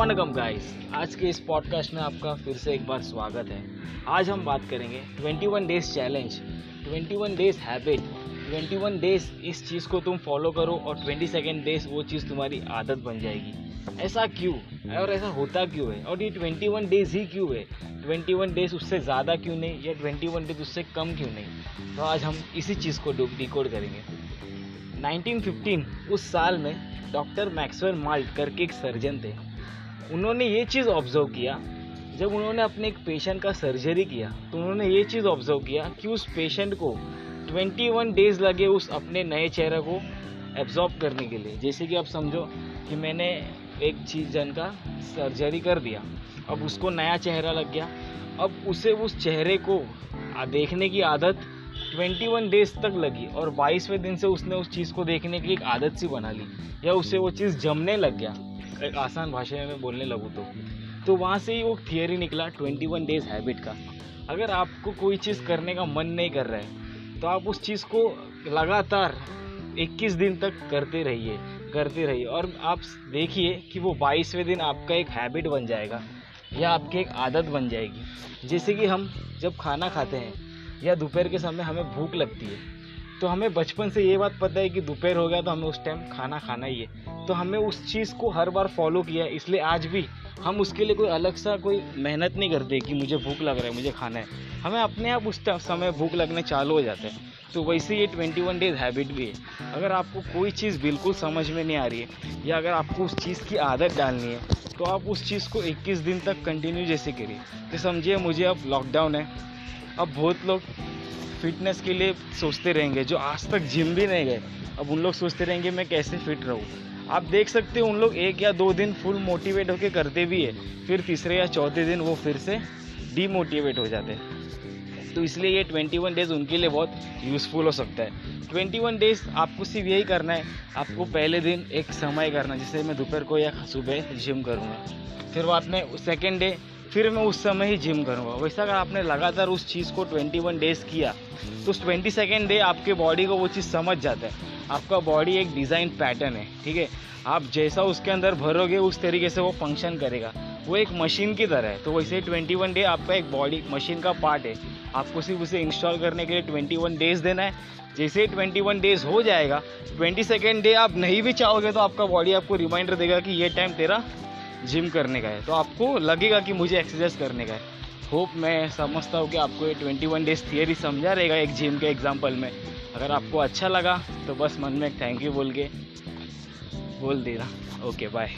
Vanakkam guys आज के इस पॉडकास्ट में आपका फिर से एक बार स्वागत है। आज हम बात करेंगे 21 days challenge 21 days habit 21 days इस चीज़ को तुम फॉलो करो और 22 डेज़ वो चीज़ तुम्हारी आदत बन जाएगी। ऐसा क्यों? और ऐसा होता क्यों है? और ये 21 डेज़ ही क्यों है? 21 डेज़ उससे ज़्यादा क्यों नहीं? या 21 डेज़ उससे कम क्यों नहीं? तो आज हम इसी चीज़ को डिकोड करेंगे। 1915 उस साल में डॉक्टर मैक्सवेल माल्ट करके एक सर्जन थे। उन्होंने ये चीज़ ऑब्ज़र्व किया, जब उन्होंने अपने एक पेशेंट का सर्जरी किया तो उन्होंने ये चीज़ ऑब्ज़र्व किया कि उस पेशेंट को 21 डेज़ लगे उस अपने नए चेहरे को एब्जॉर्ब करने के लिए। जैसे कि आप समझो कि मैंने एक चीज़ जन का सर्जरी कर दिया, अब उसको नया चेहरा लग गया, अब उसे उस चेहरे को देखने की आदत 21 डेज़ तक लगी और 22वें दिन से उसने उस चीज़ को देखने की एक आदत सी बना ली, या उसे वो चीज़ जमने लग गया। एक आसान भाषा में बोलने लगूँ तो। तो वहाँ से ही वो थियरी निकला 21 डेज़ हैबिट का। अगर आपको कोई चीज़ करने का मन नहीं कर रहा है तो आप उस चीज़ को लगातार 21 दिन तक करते रहिए करते रहिए। और आप देखिए कि वो बाईसवें दिन आपका एक हैबिट बन जाएगा, या आपकी एक आदत बन जाएगी। जैसे कि हम जब खाना खाते हैं, या दोपहर के समय हमें भूख लगती है तो हमें बचपन से ये बात पता है कि दोपहर हो गया तो हमें उस टाइम खाना खाना ही है। तो हमें उस चीज़ को हर बार फॉलो किया है, इसलिए आज भी हम उसके लिए कोई अलग सा कोई मेहनत नहीं करते कि मुझे भूख लग रहा है, मुझे खाना है। हमें अपने आप उस समय भूख लगने चालू हो जाते हैं। तो वैसे ये ट्वेंटी वन डेज़ हैबिट भी है। अगर आपको कोई चीज़ बिल्कुल समझ में नहीं आ रही है या अगर आपको उस चीज़ की आदत डालनी है तो आप उस चीज़ को 21 दिन तक कंटिन्यू जैसे करिए। तो समझिए मुझे अब लॉकडाउन है। अब बहुत लोग फिटनेस के लिए सोचते रहेंगे, जो आज तक जिम भी नहीं गए, अब उन लोग सोचते रहेंगे, मैं कैसे फिट रहूँ? आप देख सकते हो उन लोग एक या दो दिन फुल मोटिवेट होकर करते भी है, फिर तीसरे या चौथे दिन वो फिर से डीमोटिवेट हो जाते हैं। तो इसलिए ये 21 डेज़ उनके लिए बहुत यूज़फुल हो सकता है। 21 डेज़ आपको सिर्फ़ यही करना है, आपको पहले दिन एक समय करना जैसे मैं दोपहर को या सुबह जिम करूँगा। फिर वो आपने सेकेंड डे फिर मैं उस समय ही जिम करूँगा वैसा अगर आपने लगातार उस चीज़ को 21 डेज़ किया तो उस ट्वेंटी सेकेंड डे आपके बॉडी को वो चीज़ समझ जाता है। आपका बॉडी एक डिज़ाइन पैटर्न है, ठीक है? आप जैसा उसके अंदर भरोगे, उस तरीके से वो फ़ंक्शन करेगा। वो एक मशीन की तरह है। तो वैसे ही ट्वेंटी वन डे आपका एक बॉडी मशीन का पार्ट है। आपको सिर्फ़ उसे इंस्टॉल करने के लिए ट्वेंटी वन डेज़ देना है। जैसे ही ट्वेंटी वन डेज़ हो जाएगा ट्वेंटी सेकेंड डे आप नहीं भी चाहोगे तो आपका बॉडी आपको रिमाइंडर देगा कि ये टाइम तेरा जिम करने का है। तो आपको लगेगा कि मुझे एक्सरसाइज करने का है। होप मैं समझता हूँ कि आपको ये ट्वेंटी वन डेज़ थियरी समझा रहेगा एक जिम के एग्ज़ाम्पल में। अगर आपको अच्छा लगा तो बस मन में थैंक यू बोल के बोल देना। Okay bye